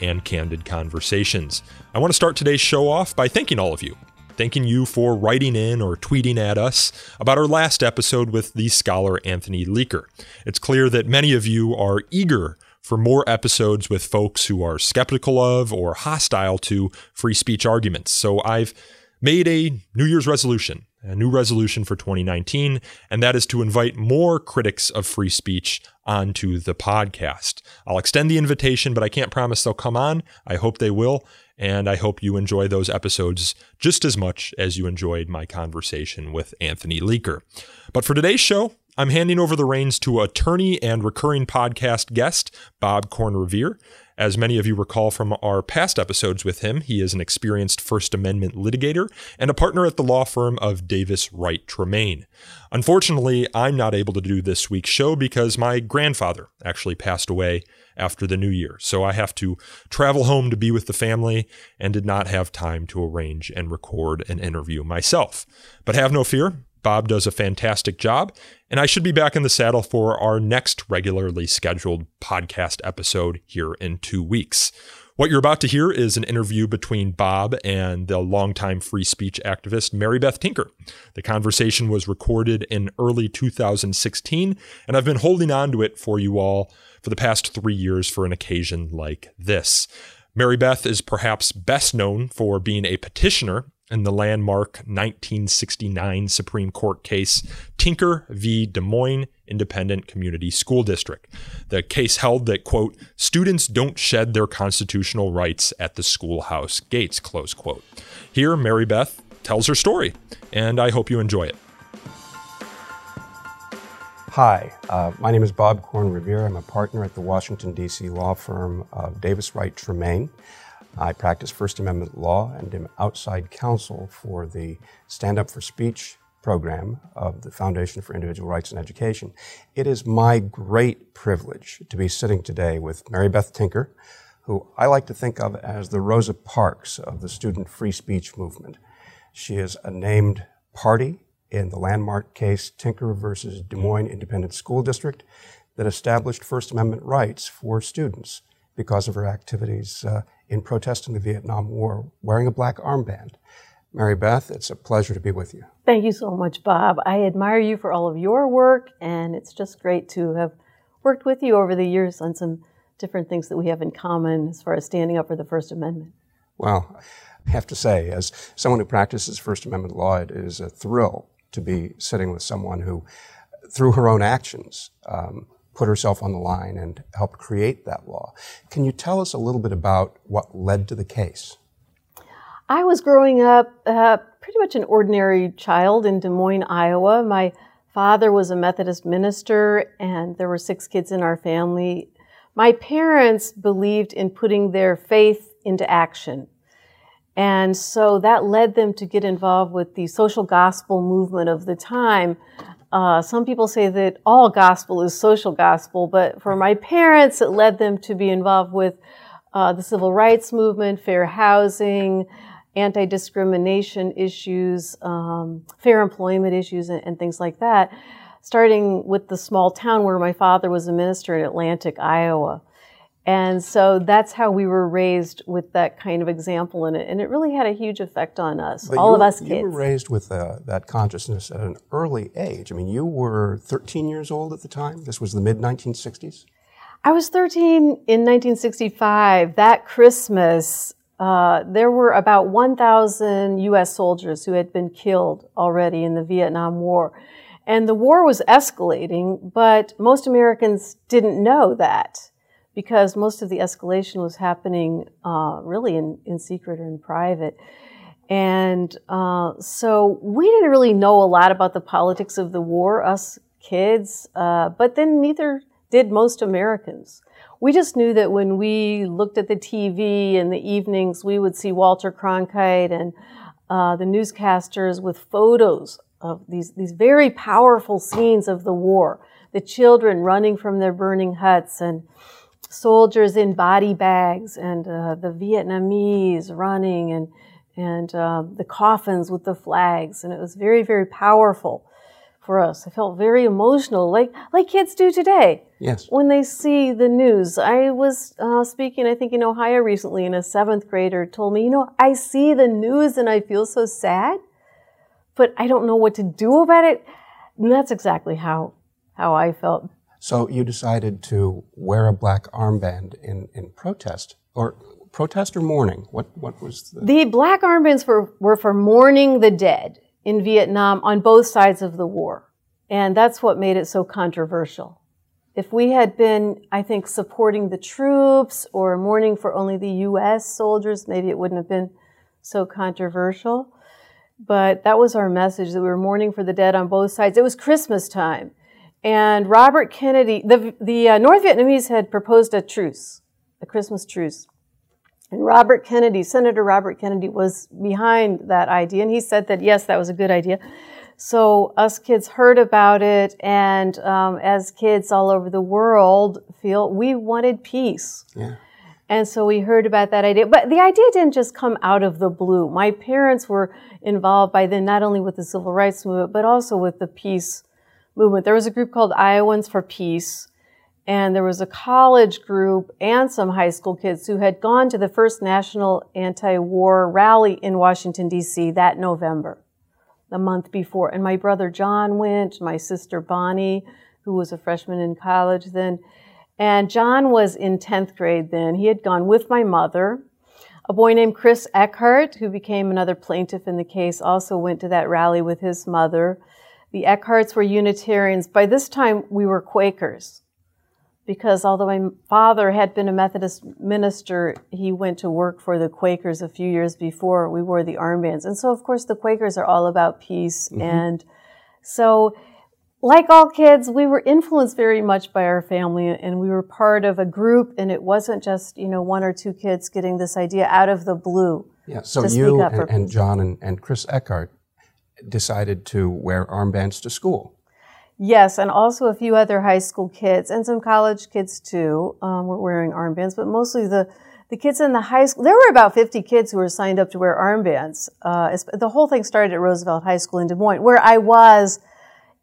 and candid conversations. I want to start today's show off by thanking all of you. Thanking you for writing in or tweeting at us about our last episode with the scholar Anthony Leaker. It's clear that many of you are eager for more episodes with folks who are skeptical of or hostile to free speech arguments. So I've made a New Year's resolution, a new resolution for 2019, and that is to invite more critics of free speech onto the podcast. I'll extend the invitation, but I can't promise they'll come on. I hope they will, and I hope you enjoy those episodes just as much as you enjoyed my conversation with Anthony Leaker. But for today's show, I'm handing over the reins to attorney and recurring podcast guest, Bob Corn-Revere. As many of you recall from our past episodes with him, he is an experienced First Amendment litigator and a partner at the law firm of Davis Wright Tremaine. Unfortunately, I'm not able to do this week's show because my grandfather actually passed away after the new year. So I have to travel home to be with the family and did not have time to arrange and record an interview myself. But have no fear, Bob does a fantastic job, and I should be back in the saddle for our next regularly scheduled podcast episode here in two weeks. What you're about to hear is an interview between Bob and the longtime free speech activist Mary Beth Tinker. The conversation was recorded in early 2016, and I've been holding on to it for you all for the past three years for an occasion like this. Mary Beth is perhaps best known for being a petitioner in the landmark 1969 Supreme Court case Tinker v. Des Moines Independent Community School District. The case held that, quote, students don't shed their constitutional rights at the schoolhouse gates, close quote. Here, Mary Beth tells her story, and I hope you enjoy it. Hi, uh, my name is Bob Corn-Revere. I'm a partner at the Washington, D.C. law firm of Davis Wright Tremaine. I practice First Amendment law and am outside counsel for the Stand Up for Speech program of the Foundation for Individual Rights in Education. It is my great privilege to be sitting today with Mary Beth Tinker, who I like to think of as the Rosa Parks of the student free speech movement. She is a named party in the landmark case Tinker versus Des Moines Independent School District that established First Amendment rights for students because of her activities uh, in protesting the Vietnam War wearing a black armband. Mary Beth, it's a pleasure to be with you. Thank you so much, Bob. I admire you for all of your work, and it's just great to have worked with you over the years on some different things that we have in common as far as standing up for the First Amendment. Well, I have to say, as someone who practices First Amendment law, it is a thrill to be sitting with someone who, through her own actions, um, put herself on the line and helped create that law. Can you tell us a little bit about what led to the case? I was growing up uh, pretty much an ordinary child in Des Moines, Iowa. My father was a Methodist minister, and there were six kids in our family. My parents believed in putting their faith into action. And so that led them to get involved with the social gospel movement of the time, uh, some people say that all gospel is social gospel, but for my parents, it led them to be involved with uh, the civil rights movement, fair housing, anti discrimination issues, um, fair employment issues, and, and, things like that, starting with the small town where my father was a minister in Atlantic, Iowa. And so that's how we were raised with that kind of example in it. And it really had a huge effect on us, but all of us kids. You were raised with uh, that consciousness at an early age. I mean, you were 13 years old at the time. This was the mid 1960s. I was 13 in 1965. That Christmas, uh, there were about 1,000 U.S. soldiers who had been killed already in the Vietnam War. And the war was escalating, but most Americans didn't know that because most of the escalation was happening uh, really in, in secret or in private. And uh, so we didn't really know a lot about the politics of the war, us kids, uh, but then neither did most Americans. We just knew that when we looked at the TV in the evenings, we would see Walter Cronkite and uh, the newscasters with photos of these, these very powerful scenes of the war. The children running from their burning huts and soldiers in body bags and uh, the Vietnamese running and, and uh, the coffins with the flags. And it was very, very powerful for us. I felt very emotional, like, like kids do today. Yes. When they see the news. I was uh, speaking, I think, in Ohio recently, and a seventh grader told me, you know, I see the news and I feel so sad but I don't know what to do about it. And that's exactly how, how I felt. So you decided to wear a black armband in, in protest, or protest or mourning? What, what was the... The black armbands were, were for mourning the dead in Vietnam on both sides of the war. And that's what made it so controversial. If we had been, I think, supporting the troops or mourning for only the U.S. soldiers, maybe it wouldn't have been so controversial. But that was our message that we were mourning for the dead on both sides. It was Christmas time. And Robert Kennedy, the, the uh, North Vietnamese had proposed a truce, a Christmas truce. And Robert Kennedy, Senator Robert Kennedy, was behind that idea. And he said that, yes, that was a good idea. So us kids heard about it. And um, as kids all over the world feel, we wanted peace. Yeah. And so we heard about that idea. But the idea didn't just come out of the blue. My parents were involved by then not only with the civil rights movement, but also with the peace movement. There was a group called Iowans for Peace, and there was a college group and some high school kids who had gone to the first national anti-war rally in Washington, D.C. that November, the month before. And my brother John went, my sister Bonnie, who was a freshman in college then, and John was in 10th grade then. He had gone with my mother. A boy named Chris Eckhardt, who became another plaintiff in the case, also went to that rally with his mother. The Eckhardts were Unitarians. By this time, we were Quakers. Because although my father had been a Methodist minister, he went to work for the Quakers a few years before we wore the armbands. And so, of course, the Quakers are all about peace. Mm-hmm. And so like all kids, we were influenced very much by our family and we were part of a group and it wasn't just, you know, one or two kids getting this idea out of the blue. Yeah, so you and, and, John and, and Chris Eckhardt decided to wear armbands to school. Yes, and also a few other high school kids and some college kids too um, were wearing armbands, but mostly the the kids in the high school, there were about 50 kids who were signed up to wear armbands. Uh, the whole thing started at Roosevelt High School in Des Moines, where I was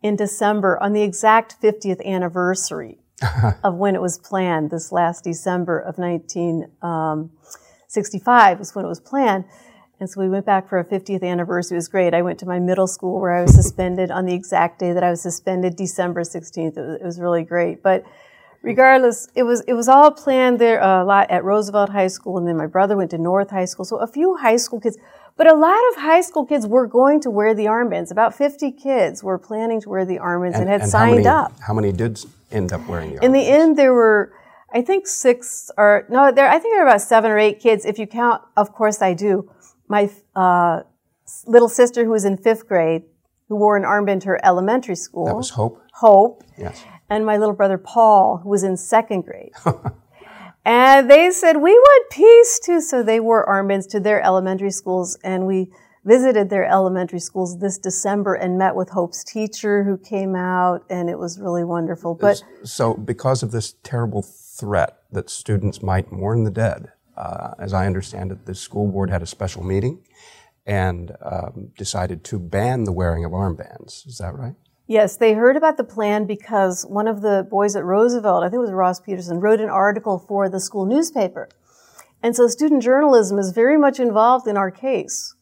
in December on the exact 50th anniversary of when it was planned. This last December of 1965 um, was when it was planned. And so we went back for a 50th anniversary. It was great. I went to my middle school where I was suspended on the exact day that I was suspended, December 16th. It was, it was really great. But regardless, it was it was all planned there uh, a lot at Roosevelt High School, and then my brother went to North High School. So a few high school kids. But a lot of high school kids were going to wear the armbands. About 50 kids were planning to wear the armbands and, and had and signed how many, up. How many did end up wearing the armbands? In the end, there were, I think, six or, no, there, I think there were about seven or eight kids. If you count, of course I do, my uh, little sister who was in fifth grade, who wore an armband to her elementary school. That was Hope? Hope. Yes. And my little brother Paul, who was in second grade. and they said, we want peace too. So they wore armbands to their elementary schools and we visited their elementary schools this December and met with Hope's teacher who came out and it was really wonderful. But so because of this terrible threat that students might mourn the dead, uh, as I understand it, the school board had a special meeting and um, decided to ban the wearing of armbands. Is that right? Yes, they heard about the plan because one of the boys at Roosevelt, I think it was Ross Peterson, wrote an article for the school newspaper. And so student journalism is very much involved in our case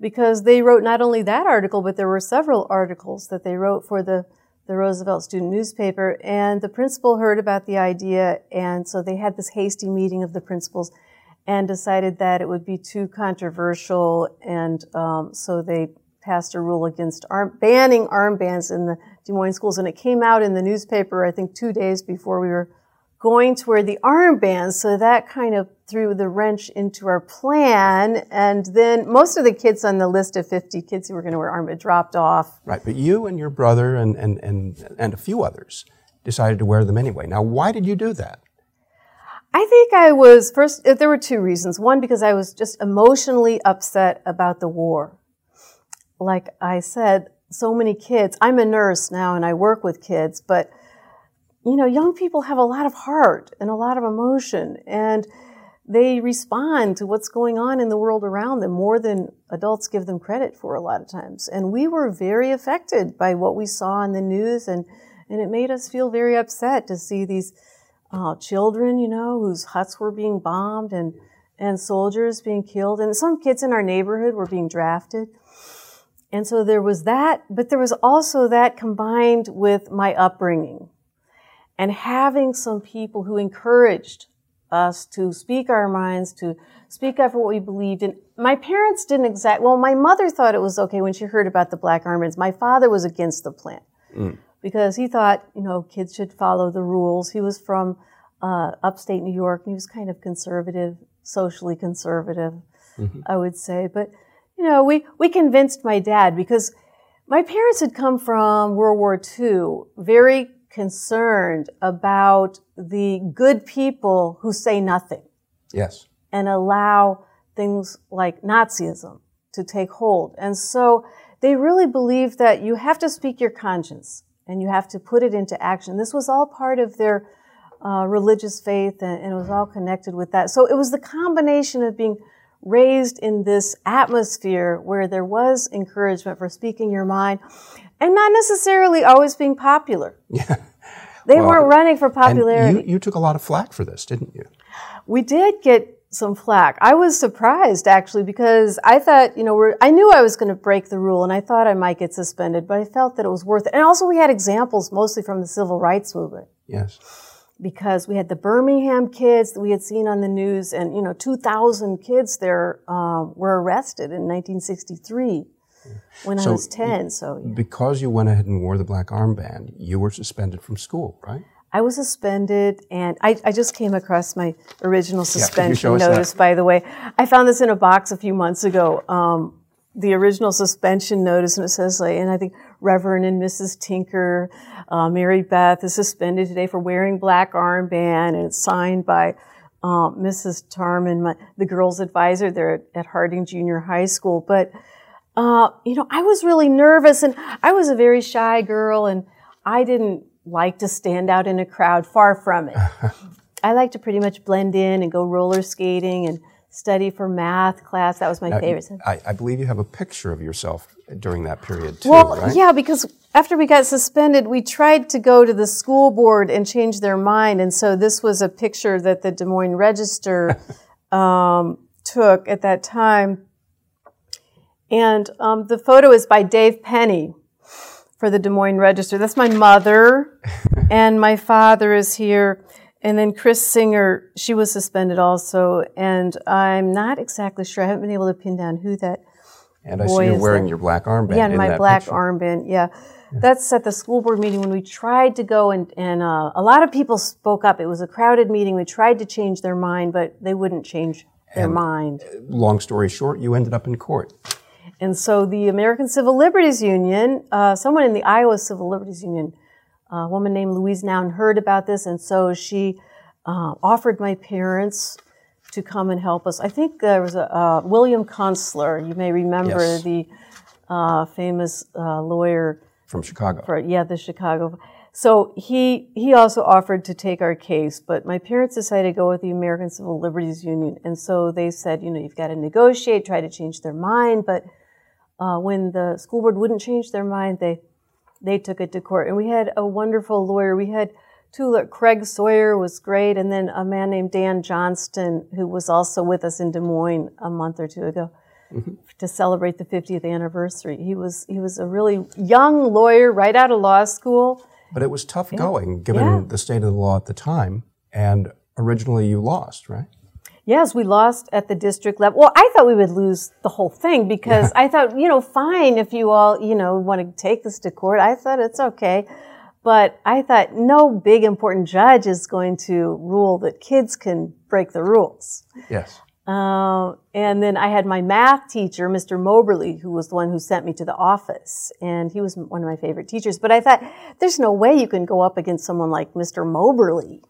because they wrote not only that article, but there were several articles that they wrote for the, the Roosevelt student newspaper. And the principal heard about the idea, and so they had this hasty meeting of the principals and decided that it would be too controversial, and um, so they passed a rule against arm, banning armbands in the Des Moines schools. And it came out in the newspaper, I think, two days before we were going to wear the armbands. So that kind of threw the wrench into our plan. And then most of the kids on the list of 50 kids who were going to wear armbands dropped off. Right. But you and your brother and, and, and, and a few others decided to wear them anyway. Now, why did you do that? I think I was first, uh, there were two reasons. One, because I was just emotionally upset about the war. Like I said, so many kids, I'm a nurse now and I work with kids, but you know, young people have a lot of heart and a lot of emotion and they respond to what's going on in the world around them more than adults give them credit for a lot of times. And we were very affected by what we saw in the news and, and it made us feel very upset to see these uh, children, you know, whose huts were being bombed and, and soldiers being killed. And some kids in our neighborhood were being drafted. And so there was that, but there was also that combined with my upbringing and having some people who encouraged us to speak our minds, to speak up for what we believed in. My parents didn't exact, well, my mother thought it was okay when she heard about the black armbands. My father was against the plan mm. Because he thought, you know, kids should follow the rules. He was from uh, upstate New York and he was kind of conservative, socially conservative, mm-hmm. I would say. But you know, we, we convinced my dad because my parents had come from World War II very concerned about the good people who say nothing. Yes. And allow things like Nazism to take hold. And so they really believed that you have to speak your conscience and you have to put it into action. This was all part of their uh, religious faith and, and it was all connected with that. So it was the combination of being raised in this atmosphere where there was encouragement for speaking your mind and not necessarily always being popular. Yeah. They well, weren't running for popularity. You, you, took a lot of flack for this, didn't you? We did get some flack. I was surprised actually because I thought, you know, I knew I was going to break the rule and I thought I might get suspended, but I felt that it was worth it. And also we had examples mostly from the civil rights movement. Yes because we had the Birmingham kids that we had seen on the news, and you know, 2,000 kids there uh, were arrested in 1963 when so I was 10. So yeah. because you went ahead and wore the black armband, you were suspended from school, right? I was suspended, and I, I just came across my original suspension yeah, notice. By the way, I found this in a box a few months ago. Um, the original suspension notice, and it says like, and I think Reverend and Mrs. Tinker, uh, Mary Beth is suspended today for wearing black armband, and it's signed by uh, Mrs. Tarman, my, the girls' advisor there at Harding Junior High School. But uh, you know, I was really nervous, and I was a very shy girl, and I didn't like to stand out in a crowd. Far from it. I like to pretty much blend in and go roller skating and study for math class. That was my now, favorite. I, I, believe you have a picture of yourself during that period too. Well, right? yeah, because after we got suspended, we tried to go to the school board and change their mind, and so this was a picture that the Des Moines Register um, took at that time. And um, the photo is by Dave Penny for the Des Moines Register. That's my mother, and my father is here. And then Chris Singer, she was suspended also, and I'm not exactly sure. I haven't been able to pin down who that. And I see you're wearing that. your black armband. Yeah, my black picture. armband. Yeah. yeah. that's at the school board meeting when we tried to go and and uh, a lot of people spoke up. It was a crowded meeting. We tried to change their mind, but they wouldn't change their and mind. Long story short, you ended up in court. And so the American Civil Liberties Union, uh, someone in the Iowa Civil Liberties Union a woman named Louise Noun heard about this, and so she uh, offered my parents to come and help us. I think there was a uh, William Kunstler. You may remember yes. the uh, famous uh, lawyer from Chicago. For, yeah, the Chicago. So he he also offered to take our case, but my parents decided to go with the American Civil Liberties Union, and so they said, you know, you've got to negotiate, try to change their mind, but uh, when the school board wouldn't change their mind, they they took it to court. And we had a wonderful lawyer. We had two, Craig Sawyer was great, and then a man named Dan Johnston, who was also with us in Des Moines a month or two ago. Mm-hmm. To celebrate the 50th anniversary, he was he was a really young lawyer right out of law school. But it was tough yeah. going, given yeah. the state of the law at the time. And originally, you lost, right? Yes, we lost at the district level. Well, I thought we would lose the whole thing because. I thought, you know, fine if you all, you know, want to take this to court. I thought it's okay. But I thought no big important judge is going to rule that kids can break the rules. Yes. Uh, and then I had my math teacher, Mr. Moberly, who was the one who sent me to the office. And he was one of my favorite teachers. But I thought, there's no way you can go up against someone like Mr. Moberly.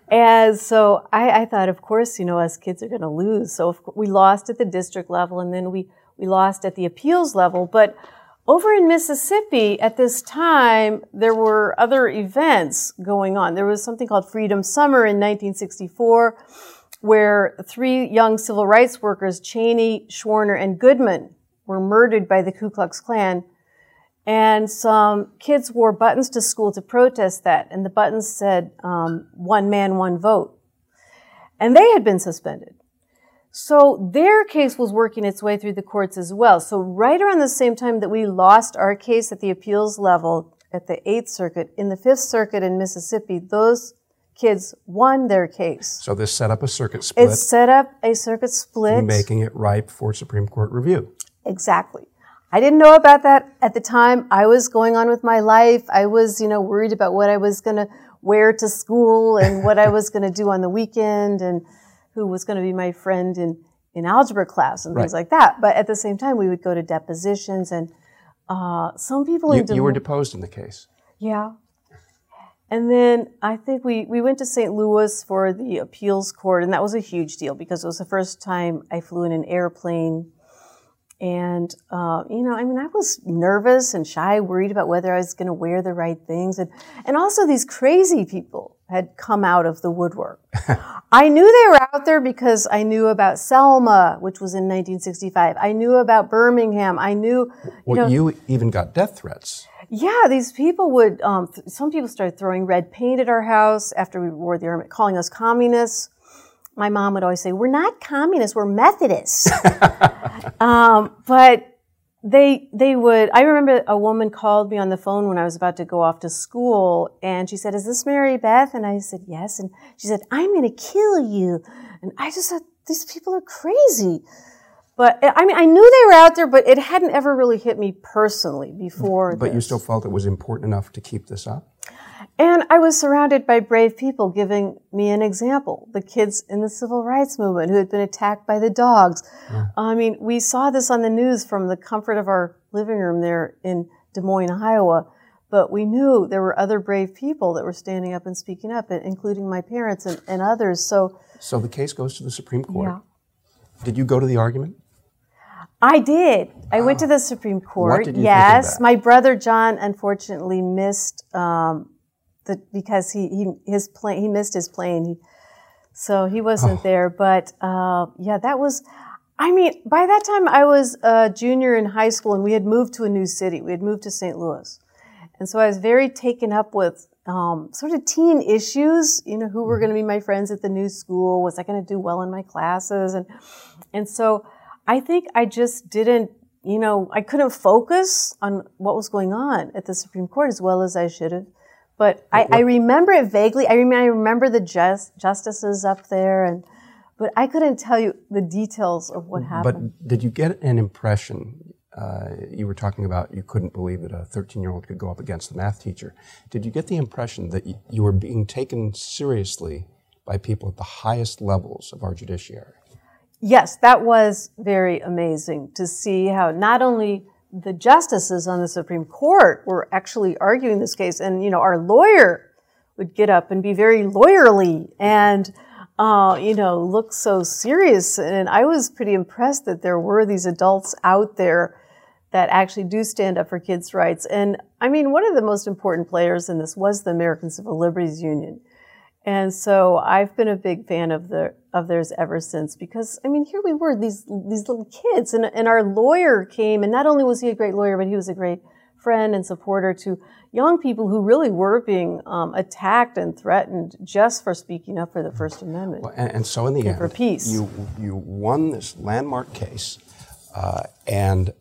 and so I, I, thought, of course, you know, us kids are going to lose. So we lost at the district level and then we, we lost at the appeals level. But over in Mississippi at this time, there were other events going on. There was something called Freedom Summer in 1964 where three young civil rights workers, Chaney, Schwerner, and Goodman, were murdered by the Ku Klux Klan. And some kids wore buttons to school to protest that, and the buttons said, um, one man, one vote. And they had been suspended. So their case was working its way through the courts as well. So right around the same time that we lost our case at the appeals level at the Eighth Circuit, in the Fifth Circuit in Mississippi, those kids won their case. So this set up a circuit split. It set up a circuit split. Making it ripe for Supreme Court review. Exactly. I didn't know about that at the time. I was going on with my life. I was, you know, worried about what I was going to wear to school and what I was going to do on the weekend and who was going to be my friend in, in algebra class and things like that. But at the same time, we would go to depositions and uh, some people. You, you were deposed in the case. Yeah, and then I think we, we went to St. Louis for the appeals court, and that was a huge deal because it was the first time I flew in an airplane. And, uh, you know, I mean, I was nervous and shy, worried about whether I was going to wear the right things. And, and also, these crazy people had come out of the woodwork. I knew they were out there because I knew about Selma, which was in 1965. I knew about Birmingham. I knew. You well, know, you even got death threats. Yeah, these people would, um, th- some people started throwing red paint at our house after we wore the army, calling us communists. My mom would always say, We're not communists, we're Methodists. um, but they, they would, I remember a woman called me on the phone when I was about to go off to school and she said, Is this Mary Beth? And I said, Yes. And she said, I'm going to kill you. And I just thought, These people are crazy. But eh, I mean, I knew they were out there, but it hadn't ever really hit me personally before. But this. you still felt it was important enough to keep this up? And I was surrounded by brave people giving me an example. The kids in the civil rights movement who had been attacked by the dogs. Yeah. I mean, we saw this on the news from the comfort of our living room there in Des Moines, Iowa. But we knew there were other brave people that were standing up and speaking up, including my parents and, and others. So, so the case goes to the Supreme Court. Yeah. Did you go to the argument? I did. I went to the Supreme Court. yes, my brother John unfortunately missed um, the because he, he his plane he missed his plane, he, so he wasn't oh. there. But uh, yeah, that was. I mean, by that time I was a junior in high school, and we had moved to a new city. We had moved to St. Louis, and so I was very taken up with um, sort of teen issues. You know, who were mm-hmm. going to be my friends at the new school? Was I going to do well in my classes? And and so I think I just didn't, you know, I couldn't focus on what was going on at the Supreme Court as well as I should have. But I, I remember it vaguely. I remember, I remember the just, justices up there, and but I couldn't tell you the details of what happened. But did you get an impression? Uh, you were talking about you couldn't believe that a 13 year old could go up against the math teacher. Did you get the impression that you were being taken seriously by people at the highest levels of our judiciary? yes, that was very amazing to see how not only the justices on the Supreme Court were actually arguing this case, and you know, our lawyer would get up and be very lawyerly and uh, you know, look so serious. And I was pretty impressed that there were these adults out there that actually do stand up for kids' rights. And I mean, one of the most important players in this was the American Civil Liberties Union. And so I've been a big fan of the of theirs ever since because I mean here we were these these little kids and and our lawyer came and not only was he a great lawyer but he was a great friend and supporter to young people who really were being um, attacked and threatened just for speaking up for the First Amendment. Well, and, and, so in the and end, for peace. you you won this landmark case, uh, and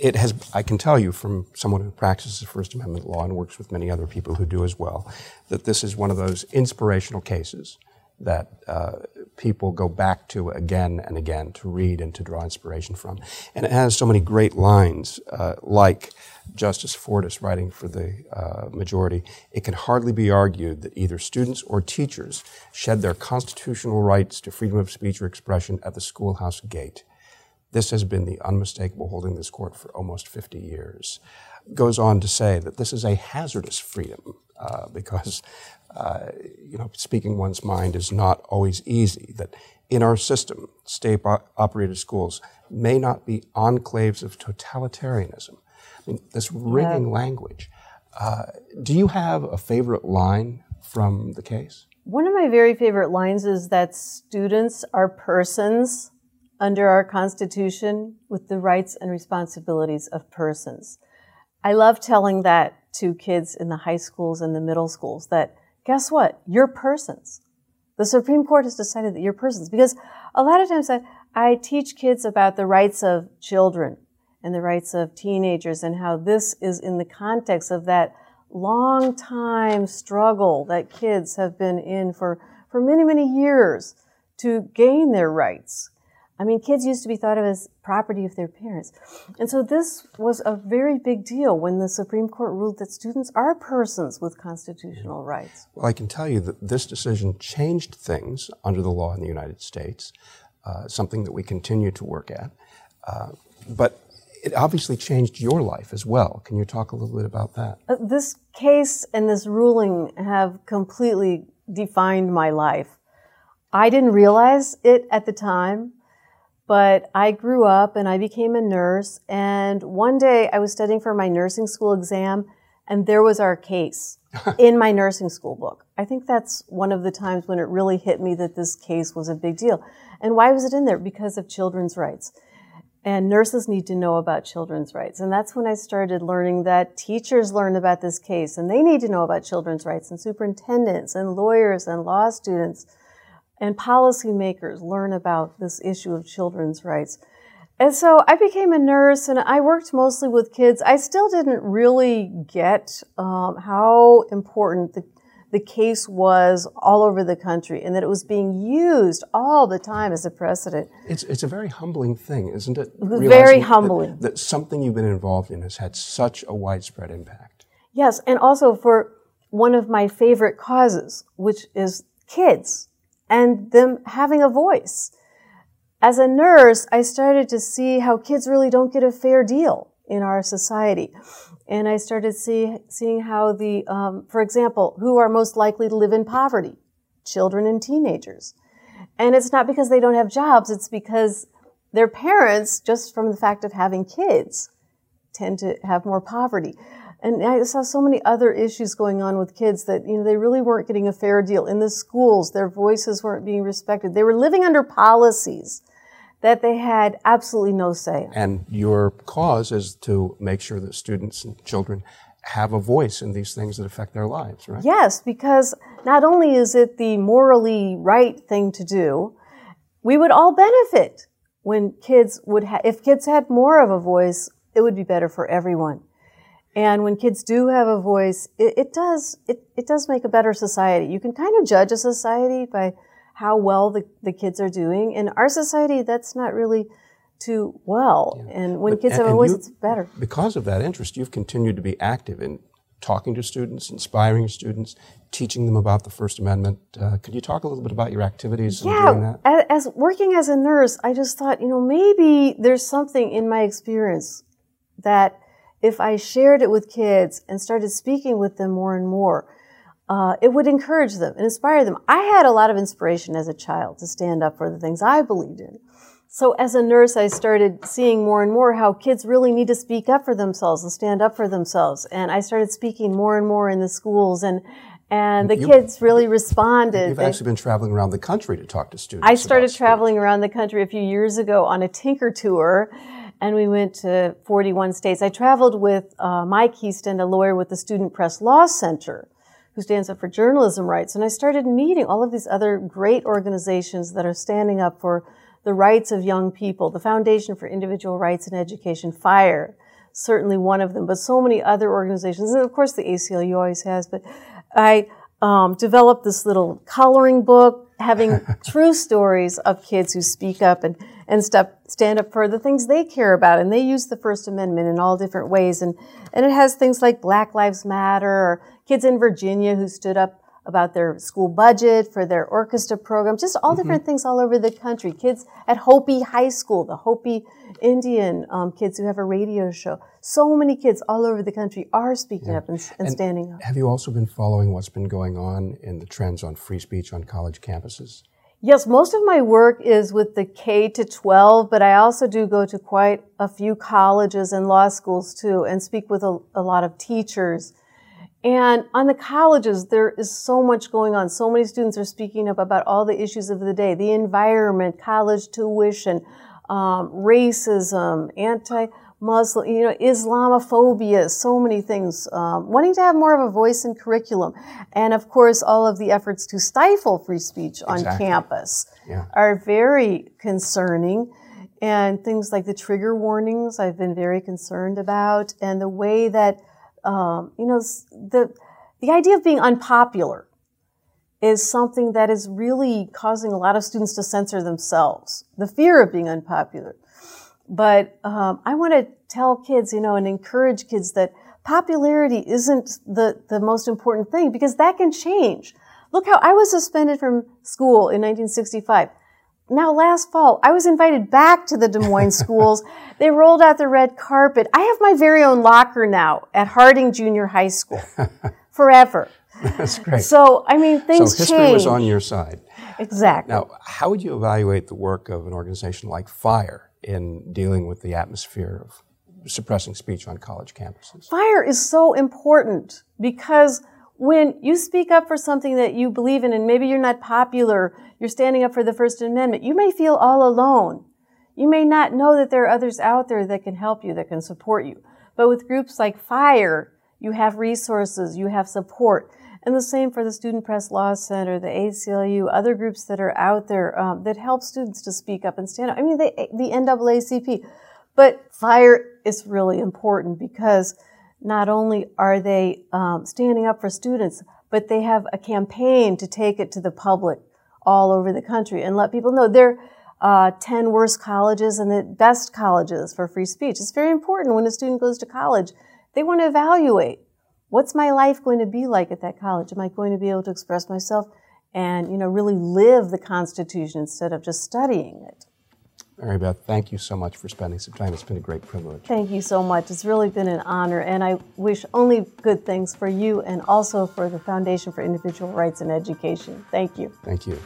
it has, I can tell you from someone who practices First Amendment law and works with many other people who do as well, that this is one of those inspirational cases that uh, people go back to again and again to read and to draw inspiration from. And it has so many great lines, uh, like Justice Fortas writing for the uh, majority it can hardly be argued that either students or teachers shed their constitutional rights to freedom of speech or expression at the schoolhouse gate. This has been the unmistakable holding this court for almost 50 years. Goes on to say that this is a hazardous freedom uh, because, uh, you know, speaking one's mind is not always easy. That in our system, state operated schools may not be enclaves of totalitarianism. I mean, this ringing yeah. language. Uh, do you have a favorite line from the case? One of my very favorite lines is that students are persons under our Constitution with the rights and responsibilities of persons. I love telling that to kids in the high schools and the middle schools that guess what? You're persons. The Supreme Court has decided that you're persons because a lot of times I, I teach kids about the rights of children and the rights of teenagers and how this is in the context of that long time struggle that kids have been in for, for many, many years to gain their rights. I mean, kids used to be thought of as property of their parents. And so this was a very big deal when the Supreme Court ruled that students are persons with constitutional rights. Well, I can tell you that this decision changed things under the law in the United States, uh, something that we continue to work at. Uh, but it obviously changed your life as well. Can you talk a little bit about that? Uh, this case and this ruling have completely defined my life. I didn't realize it at the time, but I grew up and I became a nurse. And one day I was studying for my nursing school exam, and there was our case in my nursing school book. I think that's one of the times when it really hit me that this case was a big deal. And why was it in there? Because of children's rights. And nurses need to know about children's rights. And that's when I started learning that teachers learn about this case and they need to know about children's rights and superintendents and lawyers and law students and policymakers learn about this issue of children's rights. And so I became a nurse and I worked mostly with kids. I still didn't really get um, how important the the case was all over the country and that it was being used all the time as a precedent. It's, it's a very humbling thing, isn't it? Very humbling. That, that something you've been involved in has had such a widespread impact. Yes, and also for one of my favorite causes, which is kids and them having a voice. As a nurse, I started to see how kids really don't get a fair deal in our society and I started see, seeing how the, um, for example, who are most likely to live in poverty? Children and teenagers. And it's not because they don't have jobs, it's because their parents, just from the fact of having kids, tend to have more poverty. And I saw so many other issues going on with kids that, you know, they really weren't getting a fair deal. In the schools, their voices weren't being respected. They were living under policies that they had absolutely no say. And your cause is to make sure that students and children have a voice in these things that affect their lives, right? Yes, because not only is it the morally right thing to do, we would all benefit when kids would have, if kids had more of a voice, it would be better for everyone. And when kids do have a voice, it, it does, it, it does make a better society. You can kind of judge a society by how well the, the kids are doing. In our society, that's not really too well. Yeah. And when but, kids and, have a voice, it's better. Because of that interest, you've continued to be active in talking to students, inspiring students, teaching them about the First Amendment. Uh, could you talk a little bit about your activities yeah, doing that? As, as working as a nurse, I just thought, you know, maybe there's something in my experience that if I shared it with kids and started speaking with them more and more, uh, it would encourage them and inspire them. I had a lot of inspiration as a child to stand up for the things I believed in. So as a nurse, I started seeing more and more how kids really need to speak up for themselves and stand up for themselves. And I started speaking more and more in the schools and and the you, kids really responded. You've actually been traveling around the country to talk to students. I started traveling around the country a few years ago on a Tinker tour, and we went to 41 states. I traveled with uh, Mike Hiestand, a lawyer with the Student Press Law Center who stands up for journalism rights. And I started meeting all of these other great organizations that are standing up for the rights of young people. The Foundation for Individual Rights in Education, FIRE, certainly one of them, but so many other organizations. And of course, the ACLU always has. But I, um, developed this little coloring book having true stories of kids who speak up and, and step, stand up for the things they care about. And they use the First Amendment in all different ways. And, and it has things like Black Lives Matter or kids in Virginia who stood up about their school budget, for their orchestra program, just all mm-hmm. different things all over the country. Kids at Hopi High School, the Hopi Indian um, kids who have a radio show. So many kids all over the country are speaking yeah. up and, and, and, standing up. Have you also been following what's been going on in the trends on free speech on college campuses? Yes, most of my work is with the K to 12, but I also do go to quite a few colleges and law schools too and speak with a, a lot of teachers and on the colleges, there is so much going on. So many students are speaking up about all the issues of the day, the environment, college tuition, um, racism, anti-Muslim, you know, Islamophobia, so many things. Um, wanting to have more of a voice in curriculum. And of course, all of the efforts to stifle free speech on exactly. campus yeah. are very concerning. And things like the trigger warnings, I've been very concerned about. And the way that um, you know, the, the idea of being unpopular is something that is really causing a lot of students to censor themselves. The fear of being unpopular. But um, I want to tell kids, you know, and encourage kids that popularity isn't the, the most important thing because that can change. Look how I was suspended from school in 1965 now last fall, I was invited back to the Des Moines schools. they rolled out the red carpet. I have my very own locker now at Harding Junior High School forever. That's great. So, I mean, things So history change. was on your side. Exactly. Now, how would you evaluate the work of an organization like FIRE in dealing with the atmosphere of suppressing speech on college campuses? FIRE is so important because when you speak up for something that you believe in and maybe you're not popular, you're standing up for the First Amendment, you may feel all alone. You may not know that there are others out there that can help you, that can support you. But with groups like FIRE, you have resources, you have support. And the same for the Student Press Law Center, the ACLU, other groups that are out there um, that help students to speak up and stand up. I mean, the, the NAACP. But FIRE is really important because not only are they um, standing up for students, but they have a campaign to take it to the public all over the country and let people know they're uh, 10 worst colleges and the best colleges for free speech. It's very important when a student goes to college. They want to evaluate what's my life going to be like at that college? Am I going to be able to express myself and, you know, really live the Constitution instead of just studying it? Mary Beth, thank you so much for spending some time. It's been a great privilege. Thank you so much. It's really been an honor, and I wish only good things for you and also for the Foundation for Individual Rights and Education. Thank you. Thank you.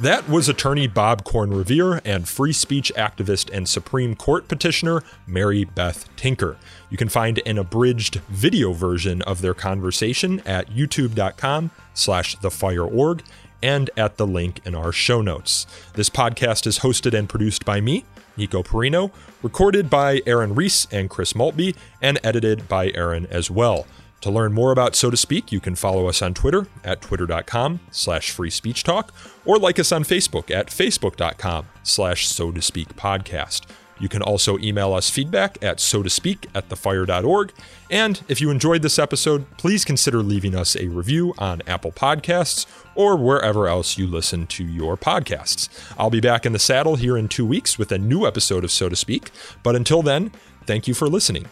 That was attorney Bob Corn-Revere and free speech activist and Supreme Court petitioner Mary Beth Tinker. You can find an abridged video version of their conversation at youtube.com slash thefireorg and at the link in our show notes. This podcast is hosted and produced by me, Nico Perino, recorded by Aaron Reese and Chris Maltby, and edited by Aaron as well. To learn more about So to Speak, you can follow us on Twitter at twitter.com slash free speech talk, or like us on Facebook at facebook.com slash so to speak podcast. You can also email us feedback at so to speak at thefire.org. And if you enjoyed this episode, please consider leaving us a review on Apple Podcasts or wherever else you listen to your podcasts. I'll be back in the saddle here in two weeks with a new episode of So to Speak. But until then, thank you for listening.